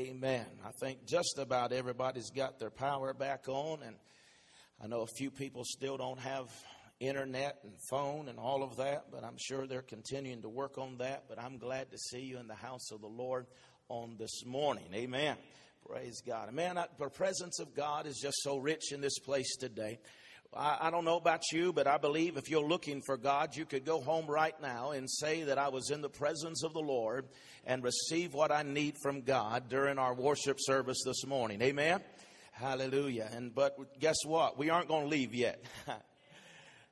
Amen. I think just about everybody's got their power back on, and I know a few people still don't have internet and phone and all of that, but I'm sure they're continuing to work on that. But I'm glad to see you in the house of the Lord on this morning. Amen. Praise God. Man, I, the presence of God is just so rich in this place today. I, I don't know about you, but I believe if you're looking for God, you could go home right now and say that I was in the presence of the Lord and receive what I need from God during our worship service this morning. Amen. Hallelujah. And but guess what? We aren't going to leave yet.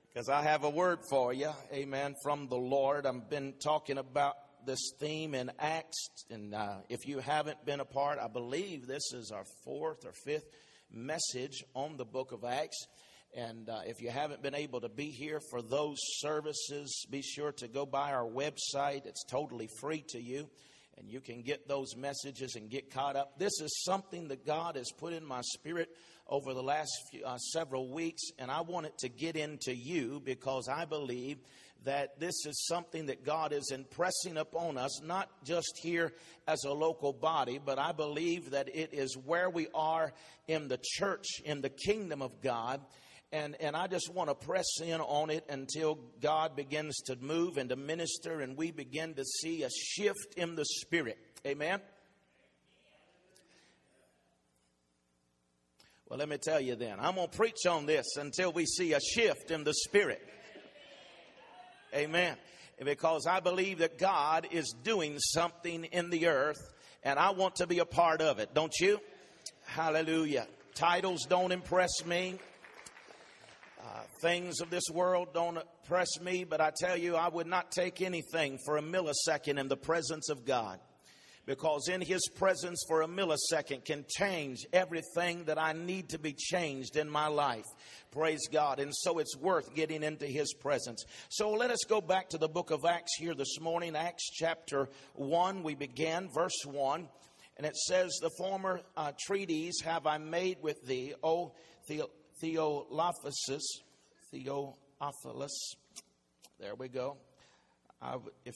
Because I have a word for you. Amen. From the Lord. I've been talking about this theme in Acts. And uh, if you haven't been a part, I believe this is our fourth or fifth message on the book of Acts. And uh, if you haven't been able to be here for those services, be sure to go by our website. It's totally free to you. And you can get those messages and get caught up. This is something that God has put in my spirit over the last few, uh, several weeks, and I want it to get into you because I believe that this is something that God is impressing upon us, not just here as a local body, but I believe that it is where we are in the church, in the kingdom of God and, and I just want to press in on it until God begins to move and to minister and we begin to see a shift in the spirit. Amen. Well, let me tell you then, I'm going to preach on this until we see a shift in the spirit. Amen. Because I believe that God is doing something in the earth and I want to be a part of it. Don't you? Hallelujah. Titles don't impress me. Uh, things of this world don't impress me, but I tell you, I would not take anything for a millisecond in the presence of God. Because in His presence for a millisecond can change everything that I need to be changed in my life. Praise God. And so it's worth getting into His presence. So let us go back to the book of Acts here this morning. Acts chapter 1, we began, verse 1. And it says, The former uh, treaties have I made with thee, O Theophilus, Theophilus. There we go. I, if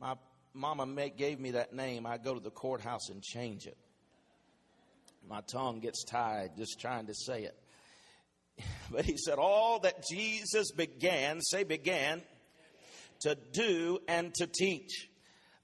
my mama gave me that name, I'd go to the courthouse and change it. My tongue gets tired just trying to say it. But he said, All that Jesus began, say began, to do and to teach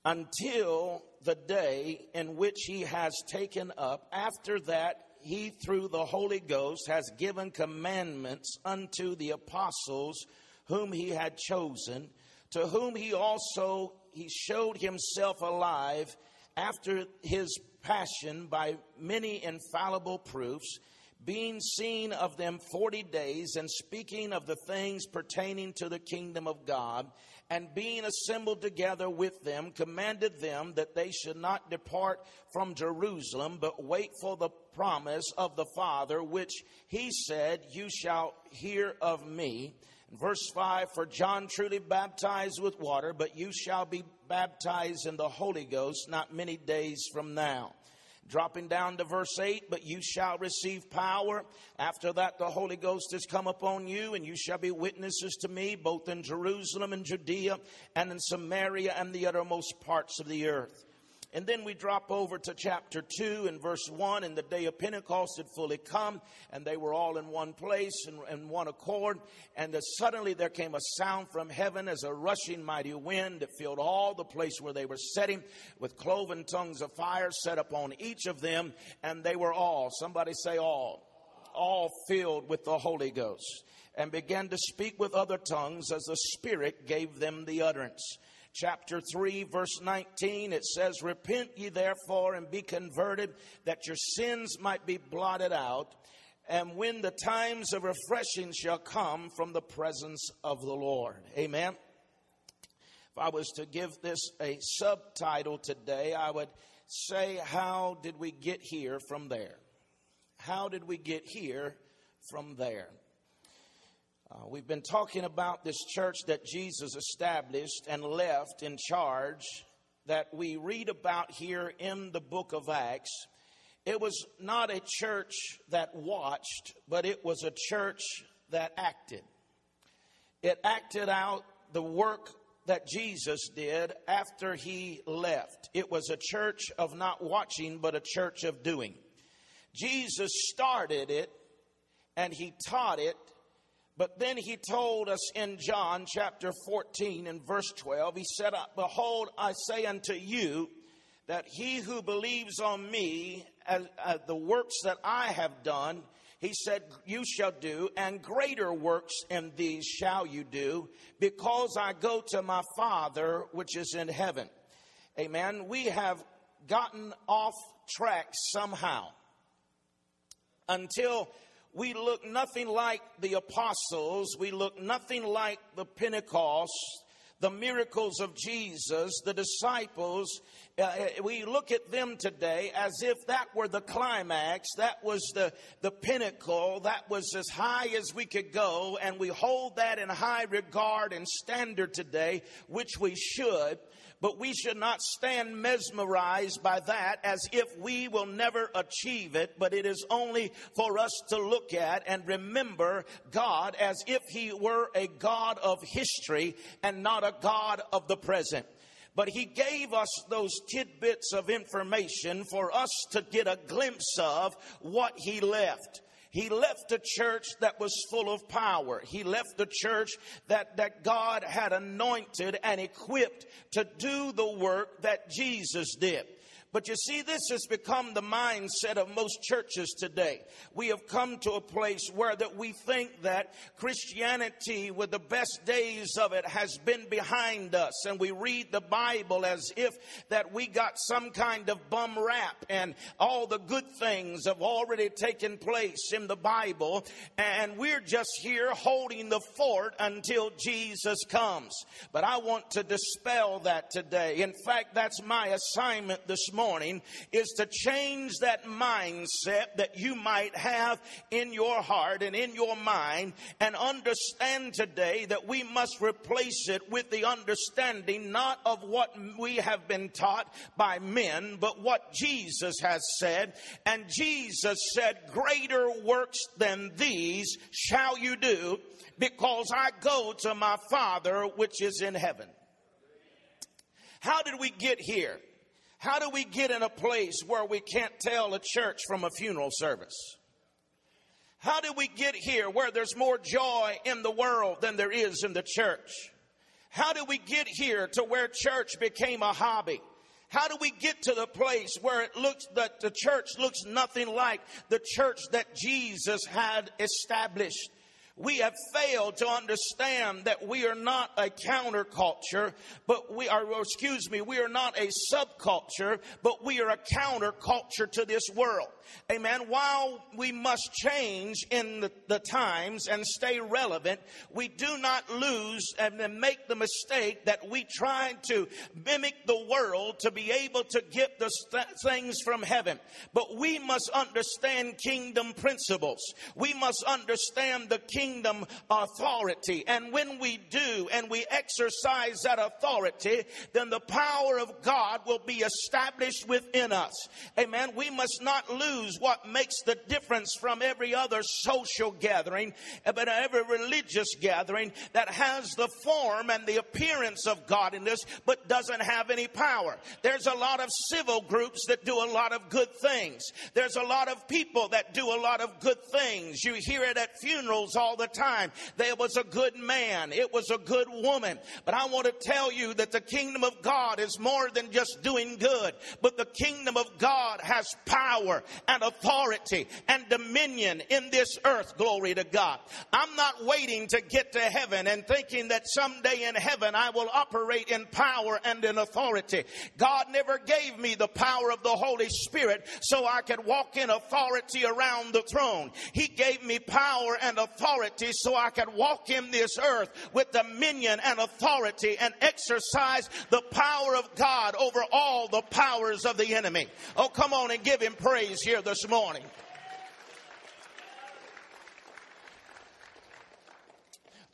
until the day in which he has taken up. After that, he through the Holy Ghost has given commandments unto the apostles whom he had chosen, to whom he also he showed himself alive after his passion by many infallible proofs, being seen of them forty days, and speaking of the things pertaining to the kingdom of God, and being assembled together with them, commanded them that they should not depart from Jerusalem, but wait for the promise of the Father, which he said, You shall hear of me. Verse 5 For John truly baptized with water, but you shall be baptized in the Holy Ghost not many days from now. Dropping down to verse 8, but you shall receive power. After that, the Holy Ghost has come upon you, and you shall be witnesses to me, both in Jerusalem and Judea, and in Samaria and the uttermost parts of the earth. And then we drop over to chapter 2 and verse 1. And the day of Pentecost had fully come, and they were all in one place and in one accord. And suddenly there came a sound from heaven as a rushing mighty wind that filled all the place where they were sitting, with cloven tongues of fire set upon each of them. And they were all, somebody say all, all filled with the Holy Ghost, and began to speak with other tongues as the Spirit gave them the utterance chapter 3, verse 19, it says, Repent ye therefore and be converted, that your sins might be blotted out, and when the times of refreshing shall come from the presence of the Lord. Amen. If I was to give this a subtitle today, I would say, How did we get here from there? How did we get here from there? Uh, we've been talking about this church that Jesus established and left in charge that we read about here in the book of Acts. It was not a church that watched, but it was a church that acted. It acted out the work that Jesus did after he left. It was a church of not watching, but a church of doing. Jesus started it and he taught it, but then he told us in John chapter 14 and verse 12, he said, Behold, I say unto you that he who believes on me, as, as the works that I have done, he said, You shall do, and greater works in these shall you do, because I go to my Father which is in heaven. Amen. We have gotten off track somehow until we look nothing like the apostles, we look nothing like the Pentecost, the miracles of Jesus, the disciples, uh, uh, we look at them today as if that were the climax, that was the, the pinnacle, that was as high as we could go, and we hold that in high regard and standard today, which we should but we should not stand mesmerized by that as if we will never achieve it, but it is only for us to look at and remember God as if He were a God of history and not a God of the present but he gave us those tidbits of information for us to get a glimpse of what he left. He left a church that was full of power. He left a church that, that God had anointed and equipped to do the work that Jesus did. But you see, this has become the mindset of most churches today. We have come to a place where that we think that Christianity with the best days of it has been behind us. And we read the Bible as if that we got some kind of bum rap and all the good things have already taken place in the Bible. And we're just here holding the fort until Jesus comes. But I want to dispel that today. In fact, that's my assignment this morning morning is to change that mindset that you might have in your heart and in your mind and understand today that we must replace it with the understanding not of what we have been taught by men, but what Jesus has said. And Jesus said, greater works than these shall you do because I go to my Father which is in heaven. How did we get here? How do we get in a place where we can't tell a church from a funeral service? How do we get here where there's more joy in the world than there is in the church? How do we get here to where church became a hobby? How do we get to the place where it looks that the church looks nothing like the church that Jesus had established? We have failed to understand that we are not a counterculture, but we are, excuse me, we are not a subculture, but we are a counterculture to this world. Amen. While we must change in the, the times and stay relevant, we do not lose and then make the mistake that we try to mimic the world to be able to get the st- things from heaven. But we must understand kingdom principles. We must understand the kingdom kingdom authority. And when we do and we exercise that authority, then the power of God will be established within us. Amen. We must not lose what makes the difference from every other social gathering, eh, but every religious gathering that has the form and the appearance of godliness, but doesn't have any power. There's a lot of civil groups that do a lot of good things. There's a lot of people that do a lot of good things. You hear it at funerals all the time. There was a good man. It was a good woman. But I want to tell you that the kingdom of God is more than just doing good, but the kingdom of God has power and authority and dominion in this earth. Glory to God. I'm not waiting to get to heaven and thinking that someday in heaven I will operate in power and in authority. God never gave me the power of the Holy Spirit so I could walk in authority around the throne. He gave me power and authority authority so I can walk in this earth with dominion and authority and exercise the power of God over all the powers of the enemy. Oh, come on and give him praise here this morning.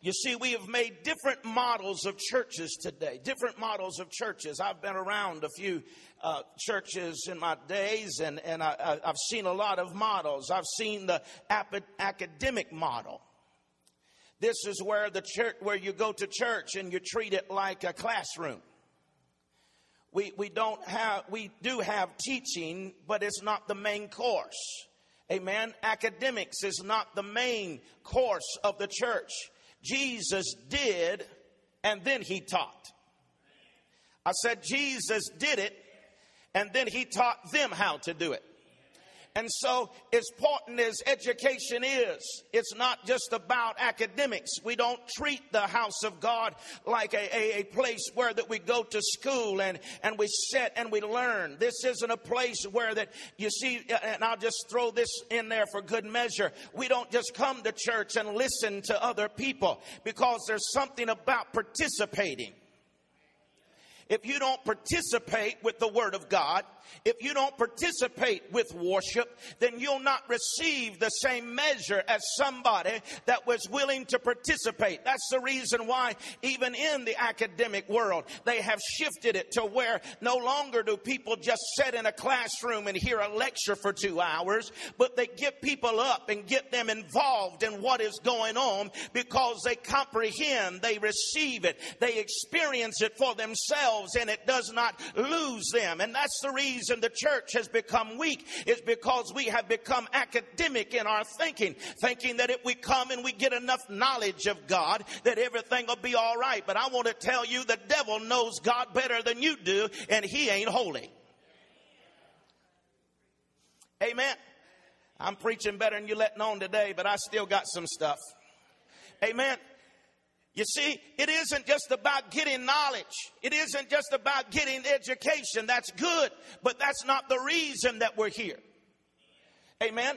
You see, we have made different models of churches today, different models of churches. I've been around a few uh, churches in my days, and, and I, have seen a lot of models. I've seen the academic model. This is where the church, where you go to church and you treat it like a classroom. We, we don't have, we do have teaching, but it's not the main course. Amen. Academics is not the main course of the church. Jesus did, and then he taught. I said Jesus did it, and then he taught them how to do it. And so, as important as education is, it's not just about academics. We don't treat the house of God like a, a, a, place where that we go to school and, and we sit and we learn. This isn't a place where that you see, uh, and I'll just throw this in there for good measure. We don't just come to church and listen to other people because there's something about participating. If you don't participate with the Word of God, if you don't participate with worship, then you'll not receive the same measure as somebody that was willing to participate. That's the reason why, even in the academic world, they have shifted it to where no longer do people just sit in a classroom and hear a lecture for two hours, but they get people up and get them involved in what is going on because they comprehend, they receive it, they experience it for themselves, and it does not lose them. And that's the reason reason the church has become weak is because we have become academic in our thinking, thinking that if we come and we get enough knowledge of God, that everything will be all right. But I want to tell you the devil knows God better than you do, and he ain't holy. Amen. I'm preaching better than you letting on today, but I still got some stuff. Amen. You see, it isn't just about getting knowledge. It isn't just about getting education. That's good, but that's not the reason that we're here. Amen.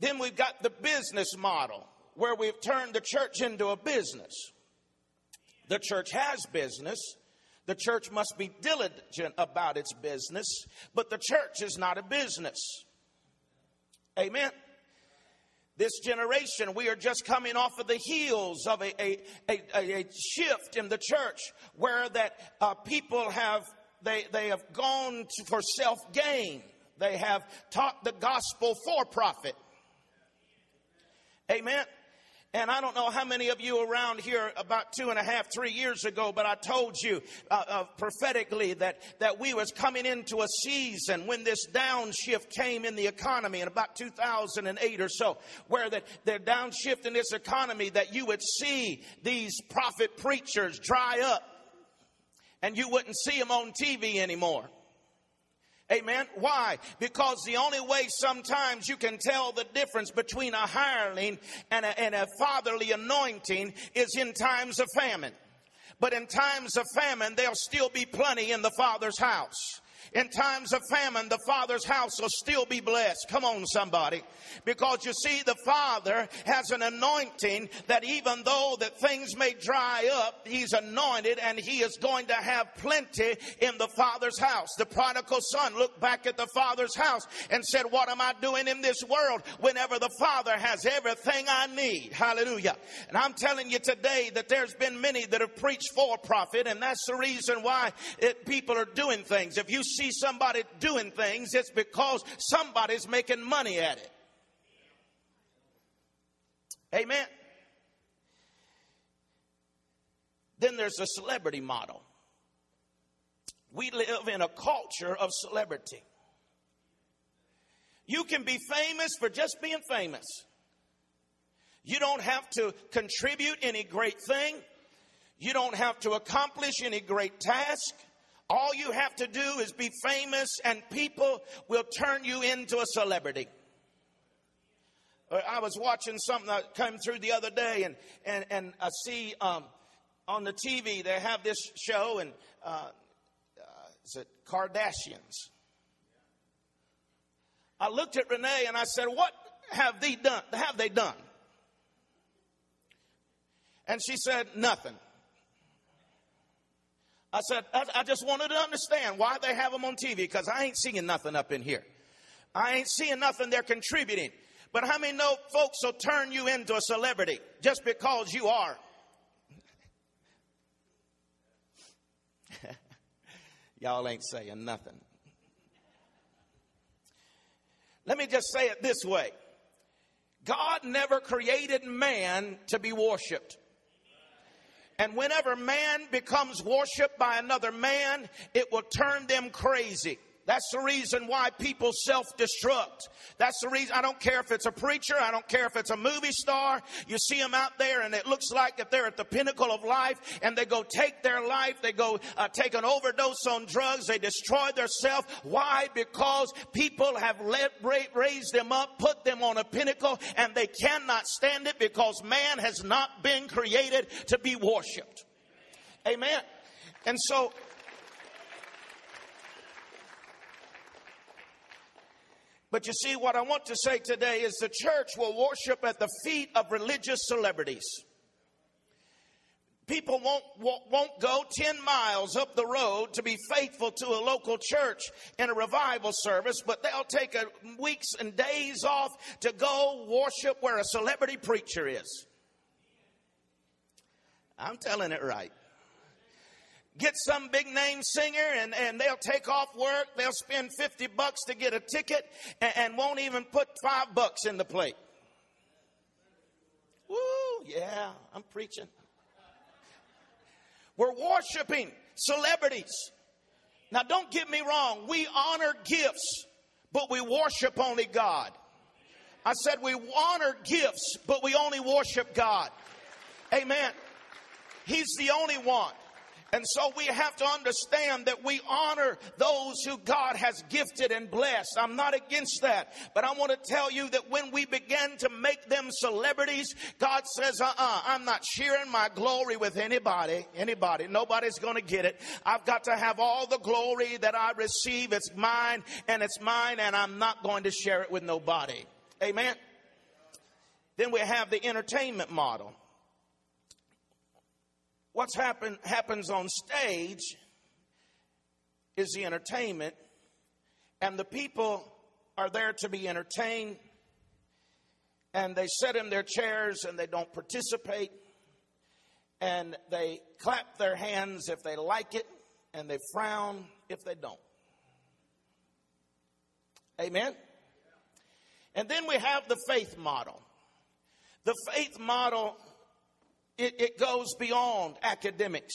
Then we've got the business model where we've turned the church into a business. The church has business. The church must be diligent about its business, but the church is not a business. Amen this generation, we are just coming off of the heels of a, a, a, a shift in the church where that uh, people have, they, they have gone to, for self gain. They have taught the gospel for profit. Amen. And I don't know how many of you around here about two and a half, three years ago, but I told you uh, uh, prophetically that, that we was coming into a season when this downshift came in the economy in about 2008 or so, where the, the downshift in this economy that you would see these profit preachers dry up and you wouldn't see them on TV anymore. Amen. Why? Because the only way sometimes you can tell the difference between a hireling and a, and a fatherly anointing is in times of famine. But in times of famine, there'll still be plenty in the Father's house. In times of famine, the Father's house will still be blessed. Come on, somebody. Because you see, the Father has an anointing that even though that things may dry up, He's anointed and He is going to have plenty in the Father's house. The prodigal son looked back at the Father's house and said, What am I doing in this world whenever the Father has everything I need? Hallelujah. And I'm telling you today that there's been many that have preached for profit, and that's the reason why it, people are doing things. If you see somebody doing things, it's because somebody's making money at it. Amen. Then there's a celebrity model. We live in a culture of celebrity. You can be famous for just being famous. You don't have to contribute any great thing. You don't have to accomplish any great task. All you have to do is be famous, and people will turn you into a celebrity. Uh, I was watching something that came through the other day, and and and I see um, on the TV they have this show, and uh, uh, is it Kardashians? I looked at Renee and I said, "What have they done? Have they done?" And she said, "Nothing." I said, I, I just wanted to understand why they have them on TV because I ain't seeing nothing up in here. I ain't seeing nothing they're contributing. But how many know folks will turn you into a celebrity just because you are? Y'all ain't saying nothing. Let me just say it this way God never created man to be worshiped. And whenever man becomes worshiped by another man, it will turn them crazy. That's the reason why people self destruct. That's the reason. I don't care if it's a preacher. I don't care if it's a movie star. You see them out there and it looks like if they're at the pinnacle of life and they go take their life. They go uh, take an overdose on drugs. They destroy themselves. Why? Because people have let, raised them up, put them on a pinnacle and they cannot stand it because man has not been created to be worshiped. Amen. And so But you see, what I want to say today is the church will worship at the feet of religious celebrities. People won't, won't go 10 miles up the road to be faithful to a local church in a revival service, but they'll take a, weeks and days off to go worship where a celebrity preacher is. I'm telling it right get some big name singer and, and they'll take off work. They'll spend 50 bucks to get a ticket and, and won't even put five bucks in the plate. Woo, yeah, I'm preaching. We're worshiping celebrities. Now, don't get me wrong. We honor gifts, but we worship only God. I said we honor gifts, but we only worship God. Amen. He's the only one. And so we have to understand that we honor those who God has gifted and blessed. I'm not against that. But I want to tell you that when we begin to make them celebrities, God says, uh uh-uh, uh, i am not sharing my glory with anybody. Anybody. Nobody's going to get it. I've got to have all the glory that I receive. It's mine and it's mine, and I'm not going to share it with nobody. Amen. Then we have the entertainment model what's happen, happens on stage is the entertainment, and the people are there to be entertained, and they sit in their chairs and they don't participate, and they clap their hands if they like it, and they frown if they don't. Amen? And then we have the faith model. The faith model it, it goes beyond academics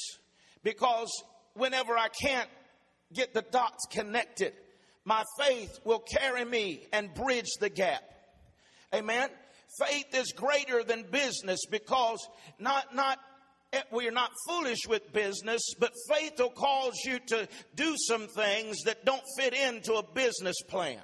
because whenever I can't get the dots connected, my faith will carry me and bridge the gap. Amen. Faith is greater than business because not, not, eh, we're not foolish with business, but faith will cause you to do some things that don't fit into a business plan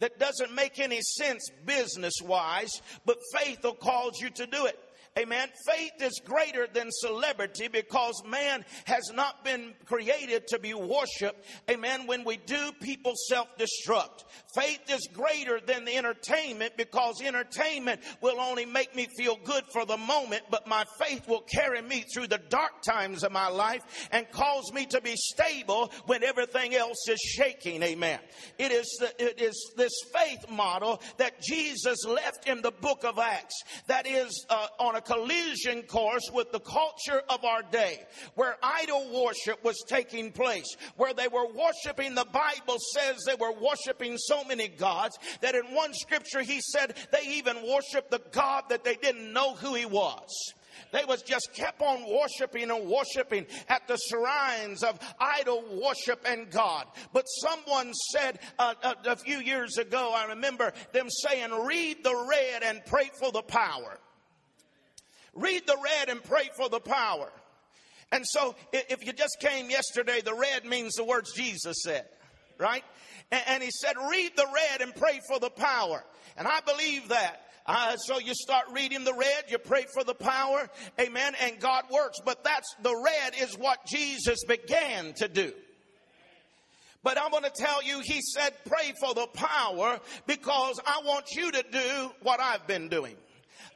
that doesn't make any sense business wise, but faith will cause you to do it. Amen. Faith is greater than celebrity because man has not been created to be worshiped. Amen. When we do, people self destruct. Faith is greater than the entertainment because entertainment will only make me feel good for the moment, but my faith will carry me through the dark times of my life and cause me to be stable when everything else is shaking. Amen. It is, the, it is this faith model that Jesus left in the book of Acts that is uh, on a collision course with the culture of our day, where idol worship was taking place, where they were worshiping, the Bible says they were worshiping so many gods that in one scripture he said they even worshiped the God that they didn't know who he was. They was just kept on worshiping and worshiping at the shrines of idol worship and God. But someone said uh, a, uh, a few years ago, I remember them saying, read the red and pray for the power. Read the red and pray for the power. And so if you just came yesterday, the red means the words Jesus said, right? And he said, read the red and pray for the power. And I believe that. Uh, so you start reading the red, you pray for the power, amen, and God works. But that's the red is what Jesus began to do. But I'm going to tell you, he said, pray for the power because I want you to do what I've been doing.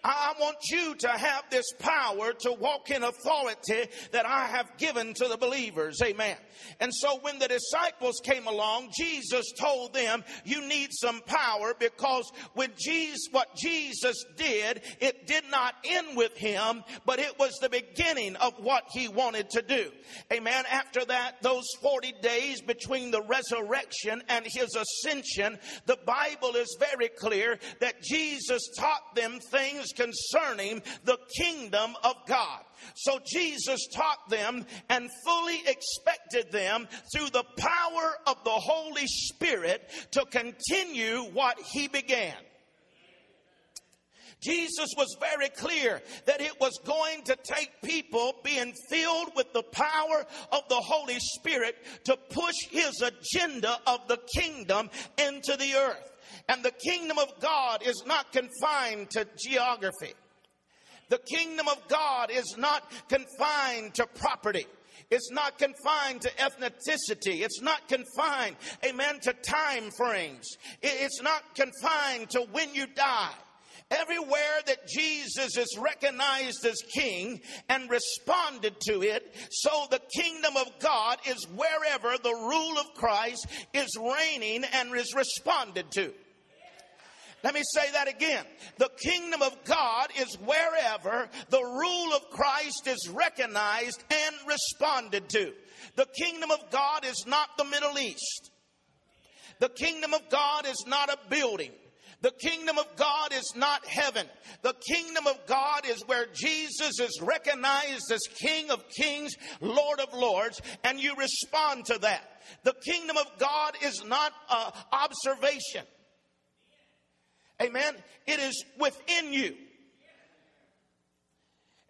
I want you to have this power to walk in authority that I have given to the believers. Amen. And so when the disciples came along, Jesus told them, you need some power because when Jesus, what Jesus did, it did not end with him, but it was the beginning of what he wanted to do. Amen. After that, those 40 days between the resurrection and his ascension, the Bible is very clear that Jesus taught them things concerning the kingdom of God. So Jesus taught them and fully expected them through the power of the Holy Spirit to continue what he began. Jesus was very clear that it was going to take people being filled with the power of the Holy Spirit to push his agenda of the kingdom into the earth. And the kingdom of God is not confined to geography. The kingdom of God is not confined to property. It's not confined to ethnicity. It's not confined, amen, to time frames. It's not confined to when you die. Everywhere that Jesus is recognized as king and responded to it, so the kingdom of God is wherever the rule of Christ is reigning and is responded to. Let me say that again. The kingdom of God is wherever the rule of Christ is recognized and responded to. The kingdom of God is not the Middle East. The kingdom of God is not a building. The kingdom of God is not heaven. The kingdom of God is where Jesus is recognized as King of kings, Lord of lords, and you respond to that. The kingdom of God is not uh, observation. Amen. It is within you.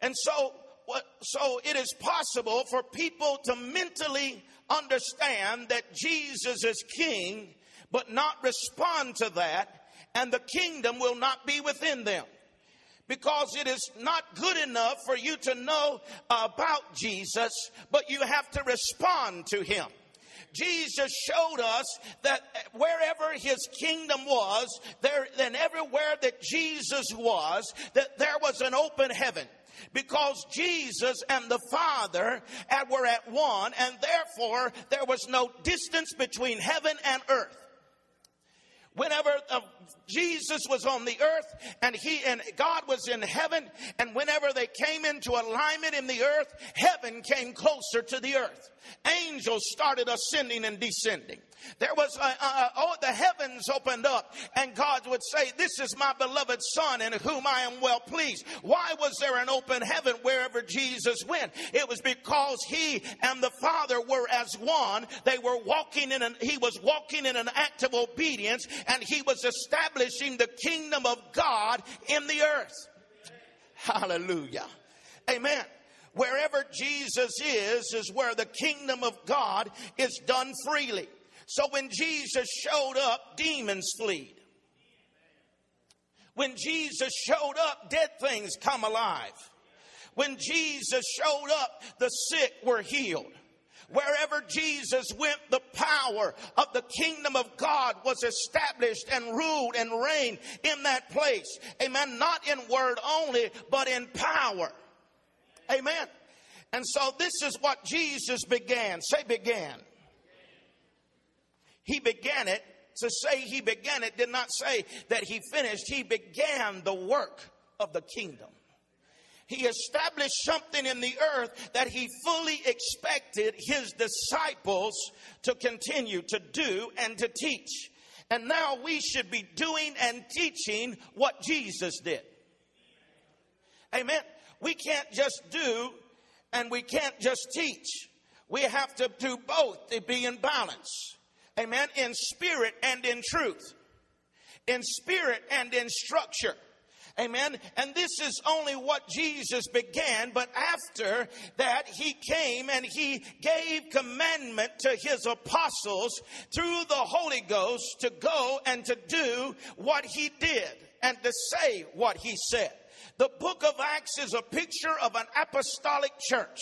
And so, so it is possible for people to mentally understand that Jesus is king, but not respond to that, and the kingdom will not be within them. Because it is not good enough for you to know about Jesus, but you have to respond to him. Jesus showed us that wherever his kingdom was, there, then everywhere that Jesus was, that there was an open heaven because Jesus and the Father were at one, and therefore there was no distance between heaven and earth. Whenever Jesus was on the earth and he and God was in heaven, and whenever they came into alignment in the earth, heaven came closer to the earth. Angels started ascending and descending. There was, a, a, oh, the heavens opened up and God would say, this is my beloved son in whom I am well pleased. Why was there an open heaven wherever Jesus went? It was because he and the father were as one. They were walking in an, he was walking in an act of obedience and he was establishing the kingdom of God in the earth. Hallelujah. Amen. Wherever Jesus is, is where the kingdom of God is done freely. So when Jesus showed up, demons fled. When Jesus showed up, dead things come alive. When Jesus showed up, the sick were healed. Wherever Jesus went, the power of the kingdom of God was established and ruled and reigned in that place. Amen. Not in word only, but in power. Amen. And so this is what Jesus began. Say began. He began it. To say he began it did not say that he finished. He began the work of the kingdom. He established something in the earth that he fully expected his disciples to continue to do and to teach. And now we should be doing and teaching what Jesus did. Amen. We can't just do and we can't just teach. We have to do both to be in balance. Amen. In spirit and in truth. In spirit and in structure. Amen. And this is only what Jesus began, but after that, he came and he gave commandment to his apostles through the Holy Ghost to go and to do what he did and to say what he said. The book of Acts is a picture of an apostolic church,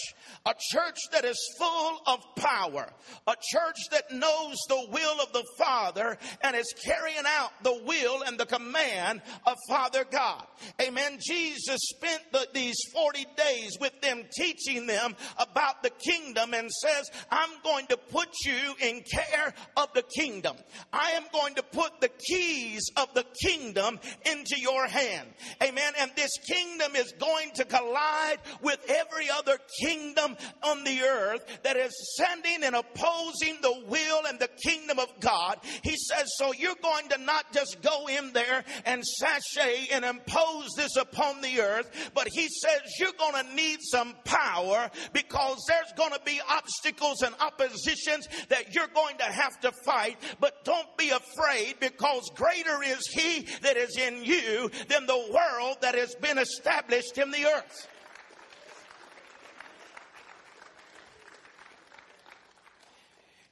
a church that is full of power, a church that knows the will of the Father and is carrying out the will and the command of Father God. Amen. Jesus spent the, these 40 days with them teaching them about the kingdom and says, I'm going to put you in care of the kingdom. I am going to put the keys of the kingdom into your hand. Amen. And this kingdom is going to collide with every other kingdom on the earth that is sending and opposing the will and the kingdom of God. He says, so you're going to not just go in there and sashay and impose this upon the earth, but he says you're going to need some power because there's going to be obstacles and oppositions that you're going to have to fight. But don't be afraid because greater is he that is in you than the world that has been established in the earth.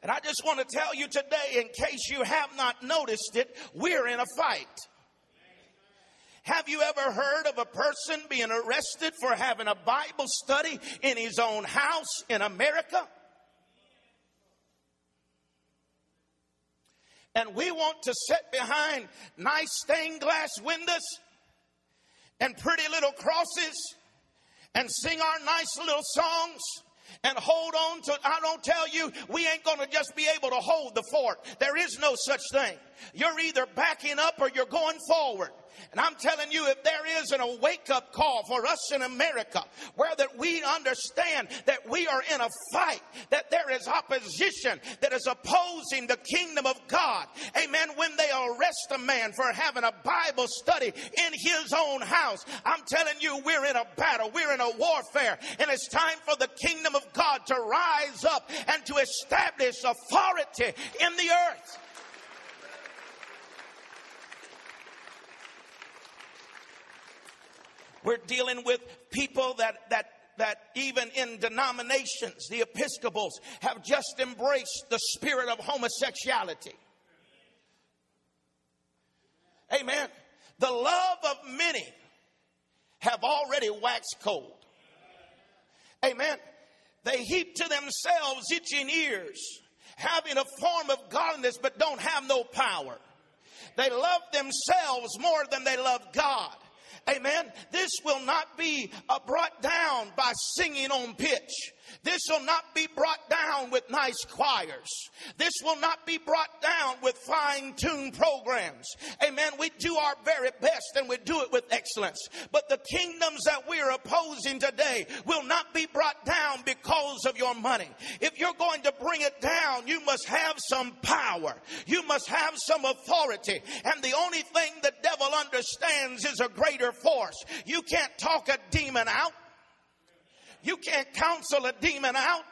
And I just want to tell you today, in case you have not noticed it, we're in a fight. Have you ever heard of a person being arrested for having a Bible study in his own house in America? And we want to sit behind nice stained glass windows and pretty little crosses and sing our nice little songs and hold on to, I don't tell you, we ain't gonna just be able to hold the fort. There is no such thing. You're either backing up or you're going forward. And I'm telling you, if there isn't a wake up call for us in America, where that we understand that we are in a fight, that there is opposition that is opposing the kingdom of God. Amen. When they arrest a man for having a Bible study in his own house, I'm telling you, we're in a battle, we're in a warfare, and it's time for the kingdom of God to rise up and to establish authority in the earth. We're dealing with people that, that, that even in denominations, the Episcopals have just embraced the spirit of homosexuality. Amen. The love of many have already waxed cold. Amen. They heap to themselves itching ears, having a form of godliness but don't have no power. They love themselves more than they love God. Amen. This will not be uh, brought down by singing on pitch. This will not be brought down with nice choirs. This will not be brought down with fine tuned programs. Amen. We do our very best and we do it with excellence. But the kingdoms that we're opposing today will not be brought down because of your money. If you're going to bring it down, you must have some power. You must have some authority. And the only thing the devil understands is a greater force. You can't talk a demon out. You can't counsel a demon out.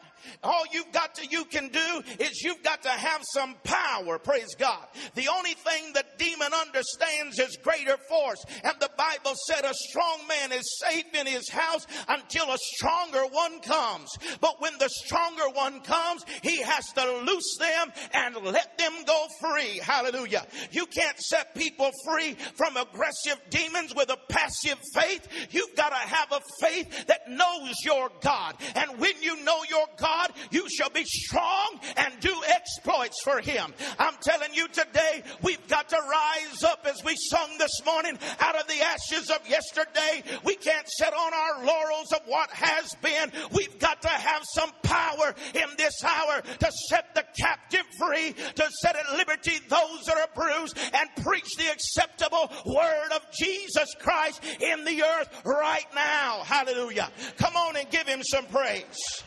All you've got to, you can do is you've got to have some power. Praise God. The only thing the demon understands is greater force. And the Bible said a strong man is safe in his house until a stronger one comes. But when the stronger one comes, he has to loose them and let them go free. Hallelujah. You can't set people free from aggressive demons with a passive faith. You've got to have a faith that knows your God. And when you know your God, God, you shall be strong and do exploits for him. I'm telling you today, we've got to rise up as we sung this morning out of the ashes of yesterday. We can't sit on our laurels of what has been. We've got to have some power in this hour to set the captive free, to set at liberty those that are bruised, and preach the acceptable word of Jesus Christ in the earth right now. Hallelujah. Come on and give him some praise.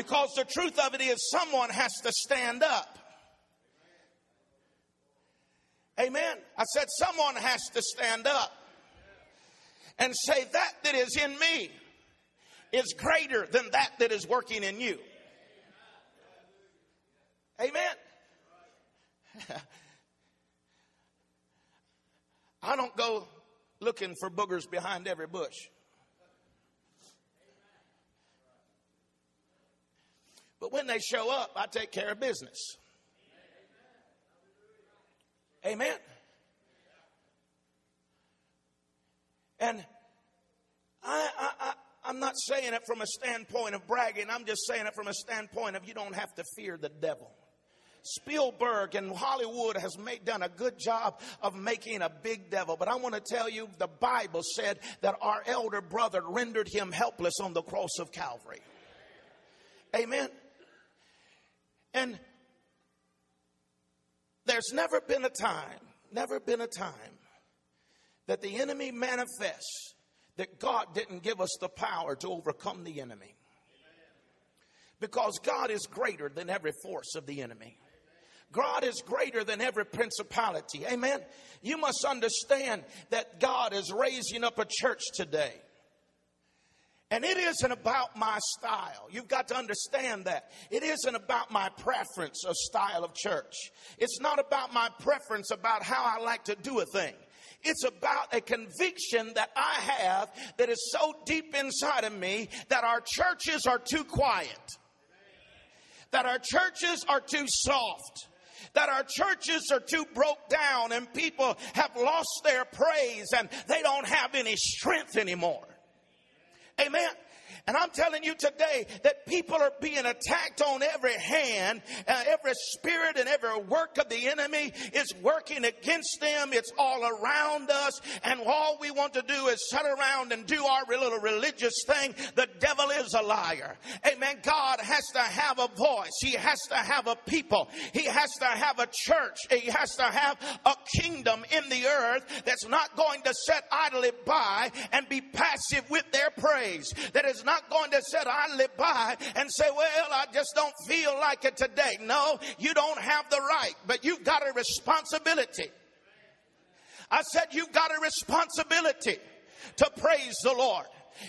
Because the truth of it is, someone has to stand up. Amen. I said, someone has to stand up and say, that that is in me is greater than that that is working in you. Amen. I don't go looking for boogers behind every bush. But when they show up, I take care of business. Amen. And I, I, I I'm not saying it from a standpoint of bragging. I'm just saying it from a standpoint of you don't have to fear the devil. Spielberg and Hollywood has made, done a good job of making a big devil. But I want to tell you, the Bible said that our elder brother rendered him helpless on the cross of Calvary. Amen. And there's never been a time, never been a time that the enemy manifests that God didn't give us the power to overcome the enemy. Because God is greater than every force of the enemy. God is greater than every principality. Amen. You must understand that God is raising up a church today. And it isn't about my style. You've got to understand that. It isn't about my preference of style of church. It's not about my preference about how I like to do a thing. It's about a conviction that I have that is so deep inside of me that our churches are too quiet. That our churches are too soft that our churches are too broke down and people have lost their praise and they don't have any strength anymore. Amen. And I'm telling you today that people are being attacked on every hand. Uh, every spirit and every work of the enemy is working against them. It's all around us. And all we want to do is sit around and do our little religious thing. The devil is a liar. Amen. God has to have a voice. He has to have a people. He has to have a church. He has to have a kingdom in the earth that's not going to sit idly by and be passive with their praise. That is not going to sit idly by and say, well, I just don't feel like it today. No, you don't have the right, but you've got a responsibility. I said, you've got a responsibility to praise the Lord.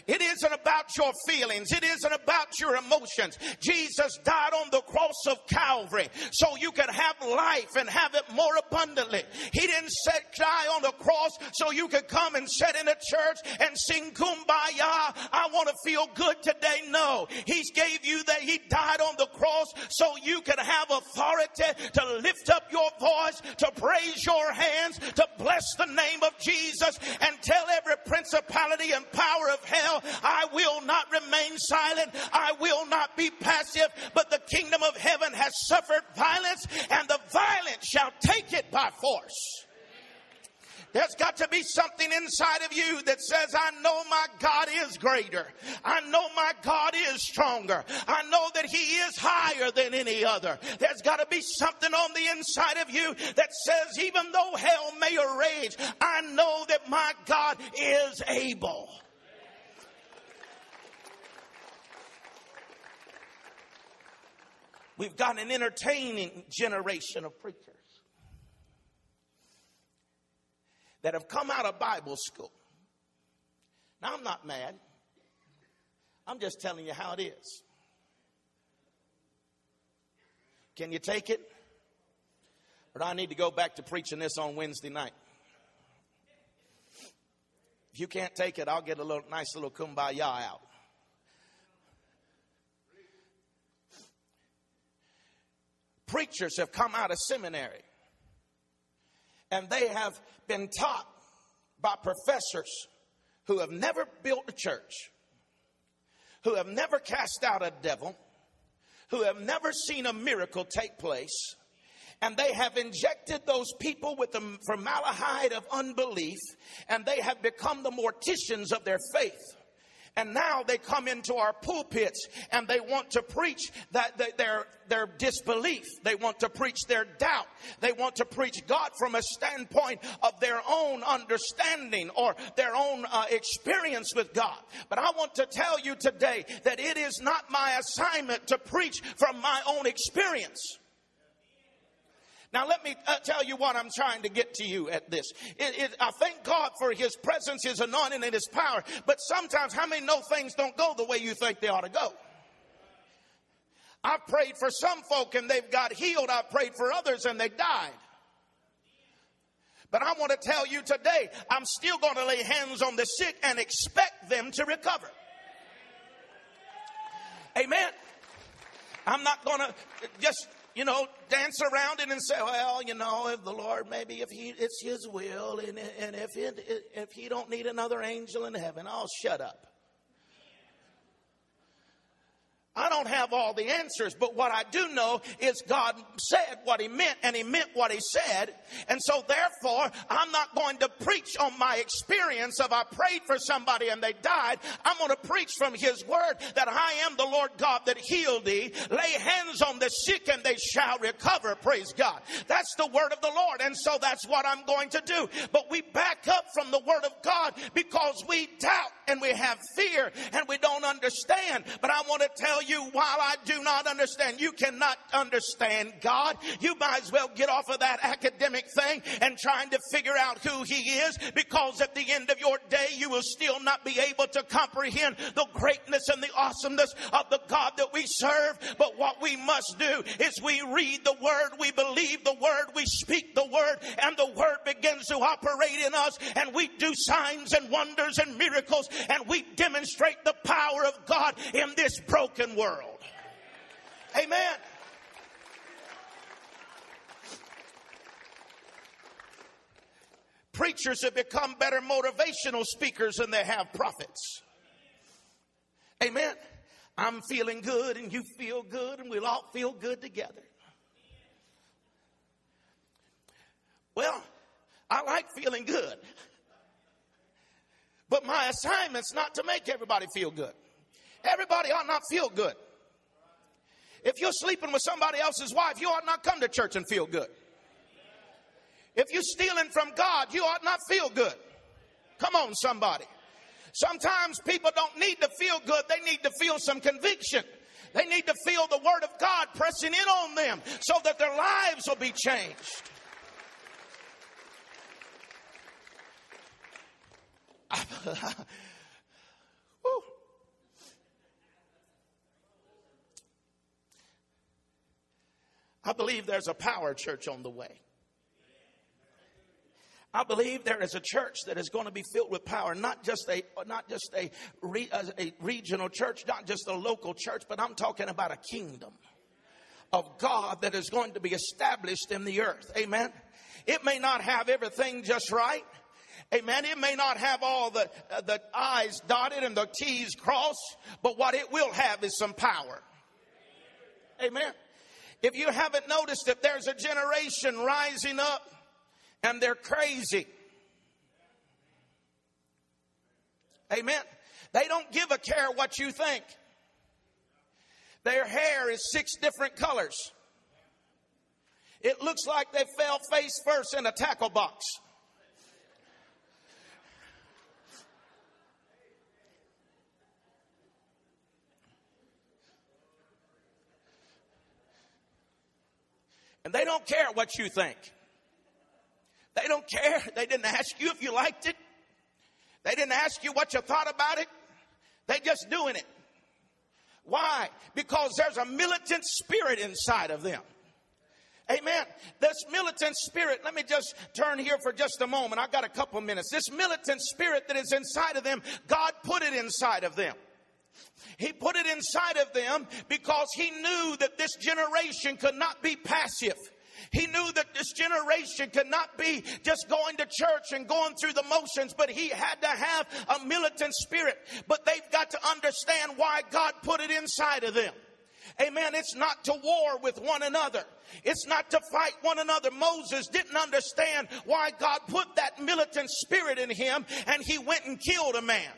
It isn't about your feelings. It isn't about your emotions. Jesus died on the cross of Calvary so you could have life and have it more abundantly. He didn't set, die on the cross so you could come and sit in a church and sing kumbaya. I want to feel good today. No, He gave you that He died on the cross so you could have authority to lift up your voice, to praise your hands, to bless the name of Jesus and tell every principality and power of hell. I will not remain silent. I will not be passive, but the kingdom of heaven has suffered violence and the violent shall take it by force. There's got to be something inside of you that says, I know my God is greater. I know my God is stronger. I know that He is higher than any other. There's got to be something on the inside of you that says, even though hell may rage, I know that my God is able. We've got an entertaining generation of preachers that have come out of Bible school. Now, I'm not mad. I'm just telling you how it is. Can you take it? But I need to go back to preaching this on Wednesday night? If you can't take it, I'll get a little nice little kumbaya out. Preachers have come out of seminary and they have been taught by professors who have never built a church, who have never cast out a devil, who have never seen a miracle take place. And they have injected those people with the formaldehyde of unbelief, and they have become the morticians of their faith. And now they come into our pulpits and they want to preach that their, their disbelief. They want to preach their doubt. They want to preach God from a standpoint of their own understanding or their own uh, experience with God. But I want to tell you today that it is not my assignment to preach from my own experience. Now, let me uh, tell you what I'm trying to get to you at this. It, it, I thank God for His presence, His anointing, and His power. But sometimes, how many know things don't go the way you think they ought to go? I've prayed for some folk and they've got healed. I've prayed for others and they died. But I want to tell you today, I'm still going to lay hands on the sick and expect them to recover. Amen. I'm not going to just you know, dance around it and say, well, you know, if the Lord, maybe if he, it's his will and, and if, it, if he don't need another angel in heaven, I'll shut up. I don't have all the answers, but what I do know is God said what He meant and He meant what He said. And so therefore, I'm not going to preach on my experience of I prayed for somebody and they died. I'm going to preach from His word that I am the Lord God that healed thee. Lay hands on the sick and they shall recover. Praise God. That's the word of the Lord. And so that's what I'm going to do. But we back up from the word of God because we doubt and we have fear and we don't understand. But I want to tell you, while I do not understand, you cannot understand God. You might as well get off of that academic thing and trying to figure out who He is because at the end of your day, you will still not be able to comprehend the greatness and the awesomeness of the God that we serve. But what we must do is we read the Word, we believe the Word, we speak the Word, and the Word begins to operate in us, and we do signs and wonders and miracles, and we demonstrate the power of God in this broken world. Amen. Preachers have become better motivational speakers than they have prophets. Amen. I'm feeling good and you feel good and we'll all feel good together. Well, I like feeling good. But my assignment's not to make everybody feel good. Everybody ought not feel good. If you're sleeping with somebody else's wife, you ought not come to church and feel good. If you're stealing from God, you ought not feel good. Come on, somebody. Sometimes people don't need to feel good, they need to feel some conviction. They need to feel the Word of God pressing in on them so that their lives will be changed. I believe there's a power church on the way. I believe there is a church that is going to be filled with power, not just a not just a, a regional church, not just a local church, but I'm talking about a kingdom of God that is going to be established in the earth. Amen. It may not have everything just right. Amen. It may not have all the uh, the I's dotted and the T's crossed, but what it will have is some power. Amen. If you haven't noticed it, there's a generation rising up and they're crazy. Amen. They don't give a care what you think. Their hair is six different colors. It looks like they fell face first in a tackle box. And they don't care what you think. They don't care. They didn't ask you if you liked it. They didn't ask you what you thought about it. They just doing it. Why? Because there's a militant spirit inside of them. Amen. This militant spirit, let me just turn here for just a moment. I've got a couple minutes. This militant spirit that is inside of them, God put it inside of them. He put it inside of them because he knew that this generation could not be passive. He knew that this generation could not be just going to church and going through the motions, but he had to have a militant spirit. But they've got to understand why God put it inside of them. Amen. It's not to war with one another. It's not to fight one another. Moses didn't understand why God put that militant spirit in him and he went and killed a man.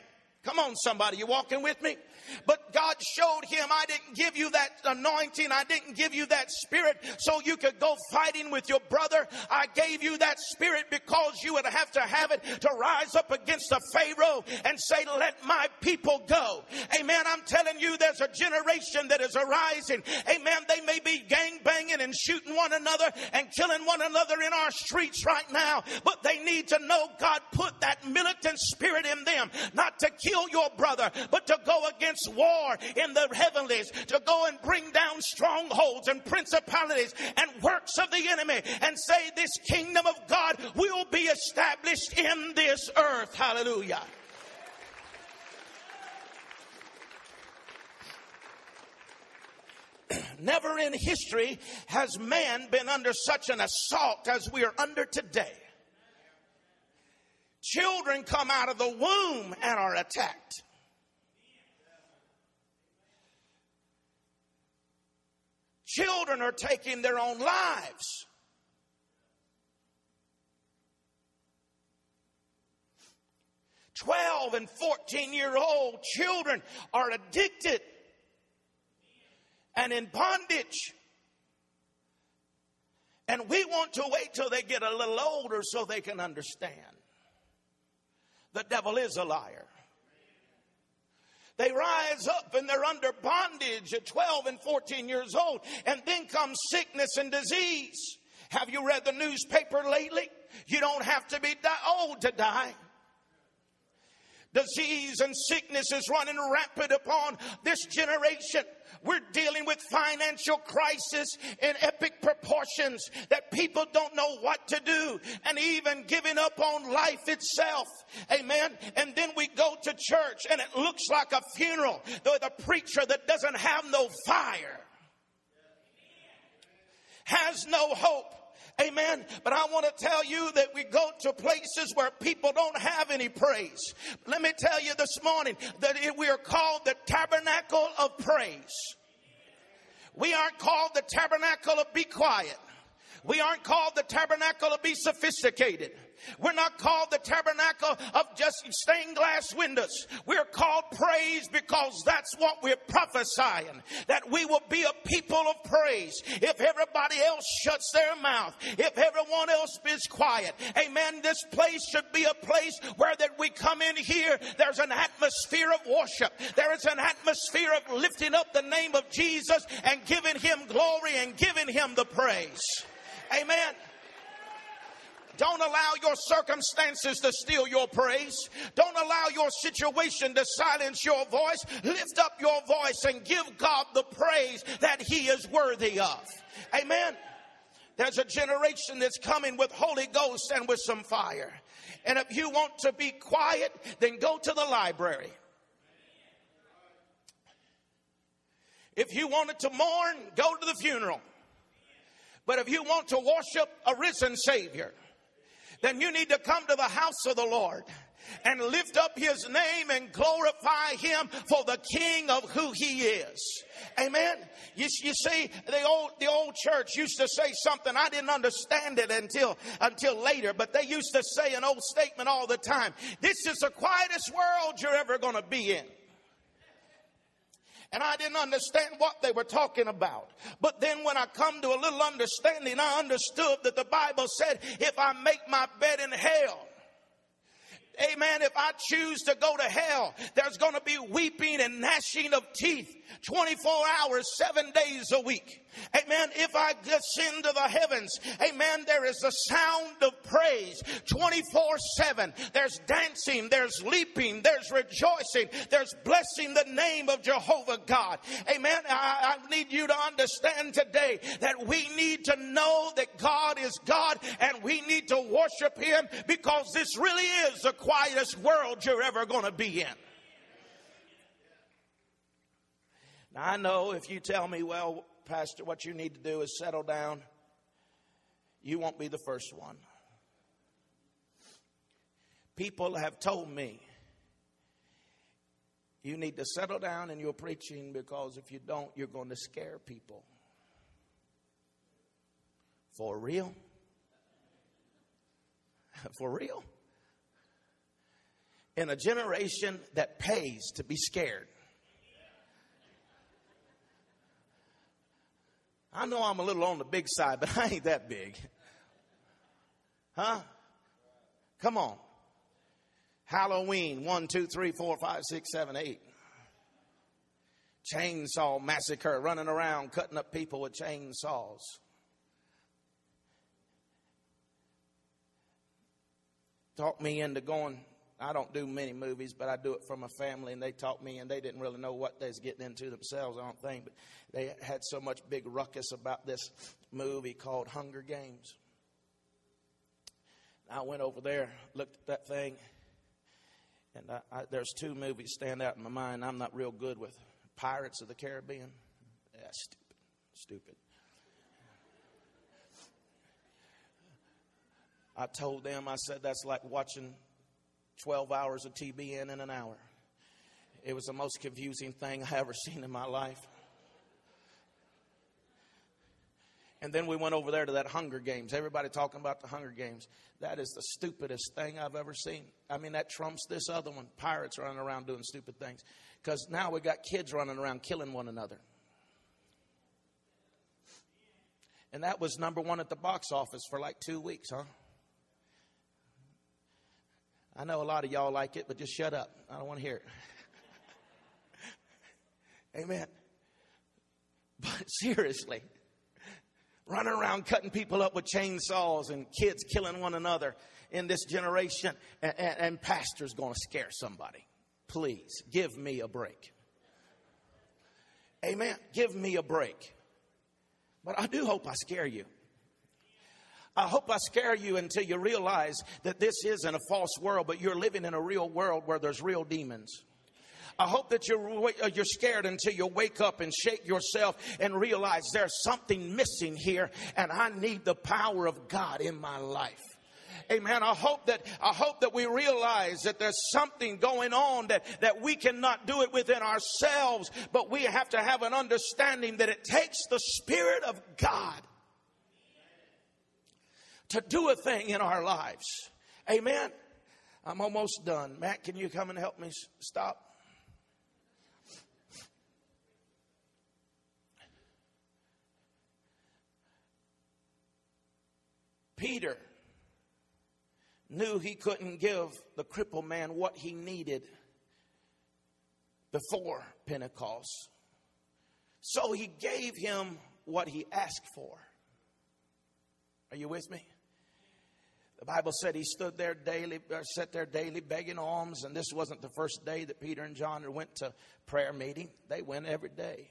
Come on, somebody, you walking with me? But God showed him, I didn't give you that anointing. I didn't give you that spirit so you could go fighting with your brother. I gave you that spirit because you would have to have it to rise up against a Pharaoh and say, let my people go. Amen. I'm telling you, there's a generation that is arising. Amen. They may be gang banging and shooting one another and killing one another in our streets right now, but they need to know God put that militant spirit in them, not to kill your brother, but to go against against war in the heavenlies, to go and bring down strongholds and principalities and works of the enemy and say, This kingdom of God will be established in this earth. Hallelujah. Never in history has man been under such an assault as we are under today. Children come out of the womb and are attacked. Children are taking their own lives. Twelve and fourteen year old children are addicted and in bondage. And we want to wait till they get a little older so they can understand. The devil is a liar. They rise up and they're under bondage at 12 and 14 years old. And then comes sickness and disease. Have you read the newspaper lately? You don't have to be old to die. Disease and sickness is running rampant upon this generation. We're dealing with financial crisis in epic proportions that people don't know what to do and even giving up on life itself. Amen. And then we go to church and it looks like a funeral with a preacher that doesn't have no fire, has no hope. Amen. But I want to tell you that we go to places where people don't have any praise. Let me tell you this morning that we are called the tabernacle of praise. We aren't called the tabernacle of be quiet. We aren't called the tabernacle of be sophisticated. We're not called the tabernacle of just stained glass windows. We're called praise because that's what we're prophesying. That we will be a people of praise. If everybody else shuts their mouth, if everyone else is quiet, amen. This place should be a place where that we come in here, there's an atmosphere of worship. There is an atmosphere of lifting up the name of Jesus and giving him glory and giving him the praise. Amen. Don't allow your circumstances to steal your praise. Don't allow your situation to silence your voice. Lift up your voice and give God the praise that He is worthy of. Amen. There's a generation that's coming with Holy Ghost and with some fire. And if you want to be quiet, then go to the library. If you wanted to mourn, go to the funeral. But if you want to worship a risen Savior, then you need to come to the house of the Lord and lift up his name and glorify him for the king of who he is. Amen. You, you see, the old, the old church used to say something. I didn't understand it until, until later, but they used to say an old statement all the time. This is the quietest world you're ever going to be in and I didn't understand what they were talking about. But then when I come to a little understanding, I understood that the Bible said, if I make my bed in hell, Amen. If I choose to go to hell, there's going to be weeping and gnashing of teeth 24 hours, seven days a week. Amen. If I ascend to the heavens, amen, there is a sound of praise 24 7. There's dancing, there's leaping, there's rejoicing, there's blessing the name of Jehovah God. Amen. I, I need you to understand today that we need to know that God is God and we need to worship Him because this really is the quietest world you're ever going to be in. Now, I know if you tell me, well, Pastor, what you need to do is settle down, you won't be the first one. People have told me, you need to settle down in your preaching because if you don't, you're going to scare people. For real? For real? In a generation that pays to be scared. I know I'm a little on the big side, but I ain't that big. Huh? Come on. Halloween, one, two, three, four, five, six, seven, eight. Chainsaw massacre, running around cutting up people with chainsaws. Talk me into going I don't do many movies, but I do it for my family, and they taught me, and they didn't really know what they was getting into themselves, I don't think. But they had so much big ruckus about this movie called Hunger Games. I went over there, looked at that thing, and I, I, there's two movies stand out in my mind. I'm not real good with Pirates of the Caribbean. Yeah, stupid. Stupid. I told them, I said, that's like watching 12 hours of TBN in an hour. It was the most confusing thing I ever seen in my life. And then we went over there to that Hunger Games. Everybody talking about the Hunger Games. That is the stupidest thing I've ever seen. I mean, that trumps this other one. Pirates running around doing stupid things. Because now we got kids running around killing one another. And that was number one at the box office for like two weeks, huh? I know a lot of y'all like it, but just shut up. I don't want to hear it. Amen. But seriously, running around cutting people up with chainsaws and kids killing one another in this generation, and, and, and pastors going to scare somebody. Please give me a break. Amen. Give me a break. But I do hope I scare you. I hope I scare you until you realize that this isn't a false world, but you're living in a real world where there's real demons. I hope that you're, uh, you're scared until you wake up and shake yourself and realize there's something missing here and I need the power of God in my life. Amen. I hope that I hope that we realize that there's something going on that, that we cannot do it within ourselves, but we have to have an understanding that it takes the Spirit of God to do a thing in our lives. Amen. I'm almost done. Matt, can you come and help me stop? Peter knew he couldn't give the crippled man what he needed before Pentecost. So he gave him what he asked for. Are you with me? The Bible said he stood there daily, or sat there daily begging alms, and this wasn't the first day that Peter and John went to prayer meeting. They went every day.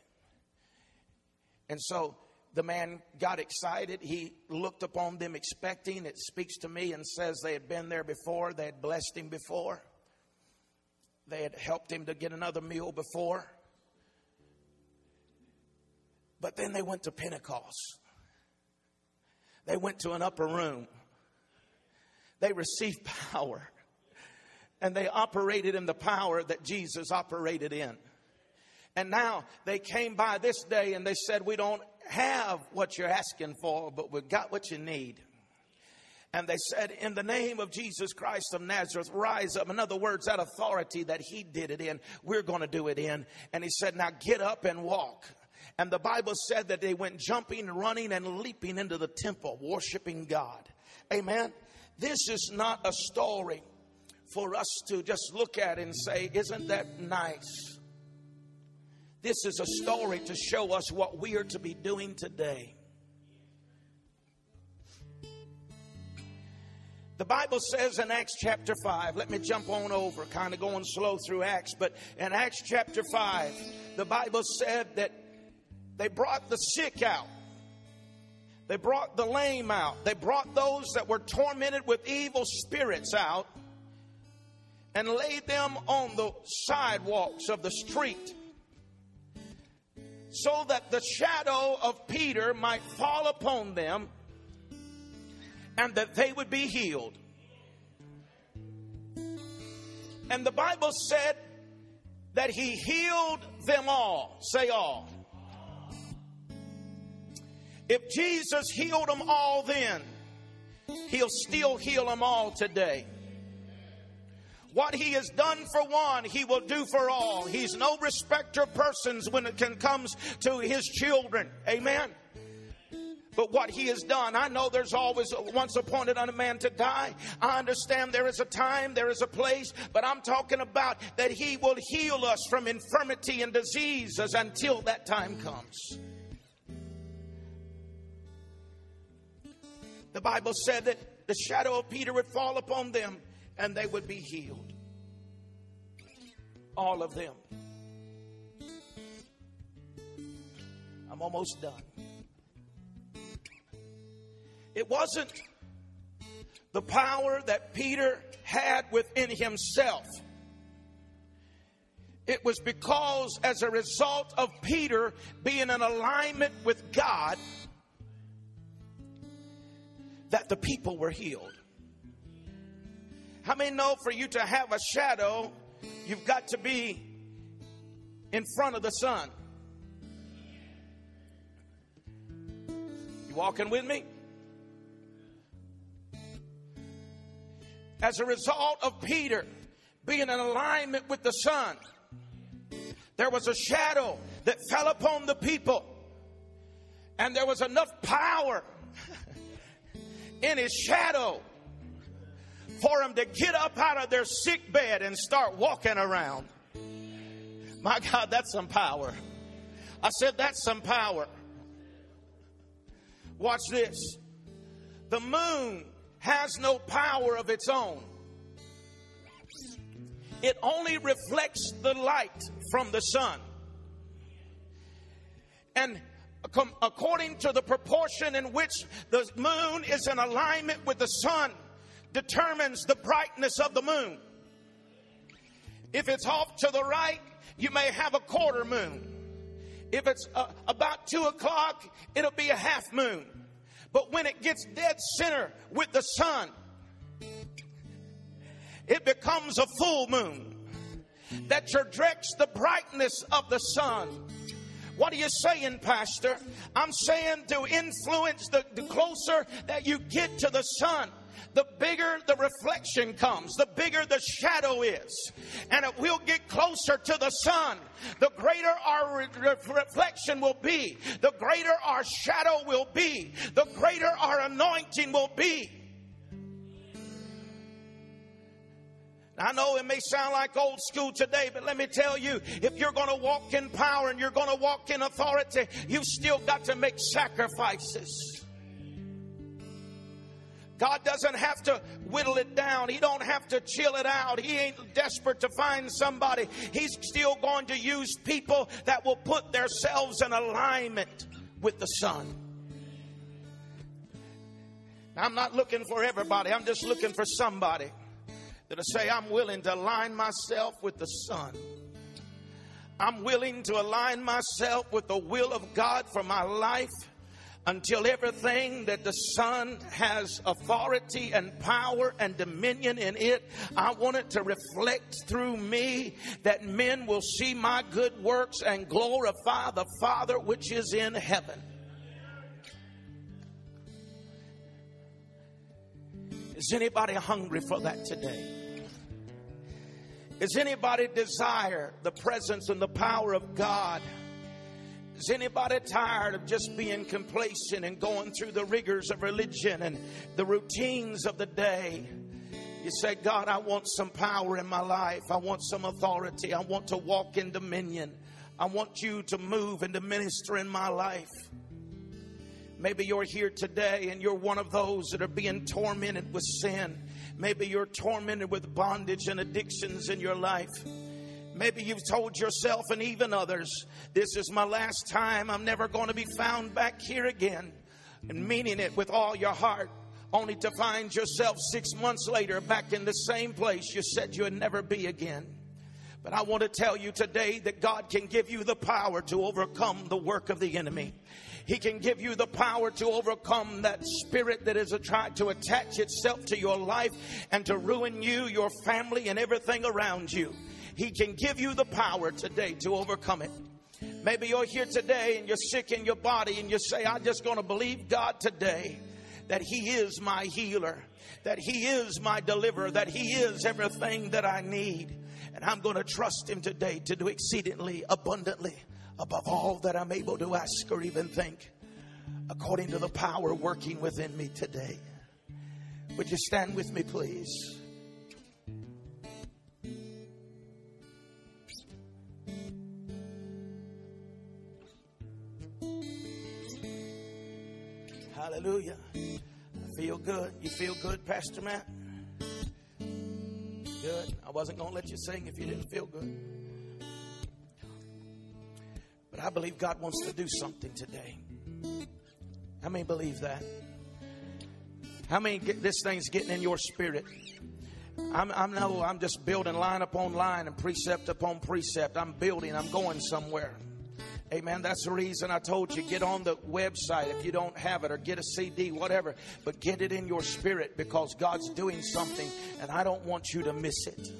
And so the man got excited. He looked upon them expecting. It speaks to me and says they had been there before, they had blessed him before, they had helped him to get another meal before. But then they went to Pentecost. They went to an upper room. They received power. And they operated in the power that Jesus operated in. And now they came by this day and they said, We don't have what you're asking for, but we've got what you need. And they said, In the name of Jesus Christ of Nazareth, rise up. In other words, that authority that he did it in, we're going to do it in. And he said, Now get up and walk. And the Bible said that they went jumping, running, and leaping into the temple, worshiping God. Amen. This is not a story for us to just look at and say, Isn't that nice? This is a story to show us what we are to be doing today. The Bible says in Acts chapter 5, let me jump on over, kind of going slow through Acts, but in Acts chapter 5, the Bible said that they brought the sick out. They brought the lame out. They brought those that were tormented with evil spirits out and laid them on the sidewalks of the street so that the shadow of Peter might fall upon them and that they would be healed. And the Bible said that he healed them all. Say all. If Jesus healed them all then, he'll still heal them all today. What he has done for one, he will do for all. He's no respecter of persons when it comes to his children. Amen. But what he has done, I know there's always once appointed on a man to die. I understand there is a time, there is a place, but I'm talking about that he will heal us from infirmity and diseases until that time comes. The Bible said that the shadow of Peter would fall upon them and they would be healed. All of them. I'm almost done. It wasn't the power that Peter had within himself. It was because, as a result of Peter being in alignment with God, that the people were healed. How many know for you to have a shadow, you've got to be in front of the sun? You walking with me? As a result of Peter being in alignment with the sun, there was a shadow that fell upon the people, and there was enough power in his shadow for them to get up out of their sick bed and start walking around. My God, that's some power. I said, that's some power. Watch this. The moon has no power of its own. It only reflects the light from the sun. And according to the proportion in which the moon is in alignment with the sun, determines the brightness of the moon. If it's off to the right, you may have a quarter moon. If it's uh, about two o'clock, it'll be a half moon. But when it gets dead center with the sun, it becomes a full moon that directs the brightness of the sun. What are you saying, Pastor? I'm saying to influence the, the closer that you get to the sun the bigger the reflection comes, the bigger the shadow is. And it will get closer to the sun, the greater our re- reflection will be, the greater our shadow will be, the greater our anointing will be. I know it may sound like old school today, but let me tell you, if you're going to walk in power and you're going to walk in authority, you've still got to make sacrifices. God doesn't have to whittle it down. He don't have to chill it out. He ain't desperate to find somebody. He's still going to use people that will put themselves in alignment with the Son. I'm not looking for everybody. I'm just looking for somebody that'll say, I'm willing to align myself with the Son. I'm willing to align myself with the will of God for my life until everything that the Son has authority and power and dominion in it, I want it to reflect through me that men will see my good works and glorify the Father which is in heaven. Is anybody hungry for that today? Is anybody desire the presence and the power of God? Is anybody tired of just being complacent and going through the rigors of religion and the routines of the day? You say, God, I want some power in my life. I want some authority. I want to walk in dominion. I want you to move and to minister in my life. Maybe you're here today and you're one of those that are being tormented with sin. Maybe you're tormented with bondage and addictions in your life. Maybe you've told yourself and even others, this is my last time. I'm never going to be found back here again. And meaning it with all your heart, only to find yourself six months later back in the same place you said you'd never be again. But I want to tell you today that God can give you the power to overcome the work of the enemy. He can give you the power to overcome that spirit that is tried to attach itself to your life and to ruin you, your family, and everything around you. He can give you the power today to overcome it. Maybe you're here today and you're sick in your body and you say, I'm just going to believe God today that He is my healer, that He is my deliverer, that He is everything that I need. And I'm going to trust Him today to do exceedingly abundantly above all that I'm able to ask or even think, according to the power working within me today. Would you stand with me, please? Hallelujah. I feel good. You feel good, Pastor Matt? Good. I wasn't going to let you sing if you didn't feel good. But I believe God wants to do something today. How many believe that? How many get, this thing's getting in your spirit? I'm, I'm no, I'm just building line upon line and precept upon precept. I'm building, I'm going somewhere. Amen. That's the reason I told you get on the website if you don't have it or get a CD, whatever, but get it in your spirit because God's doing something and I don't want you to miss it.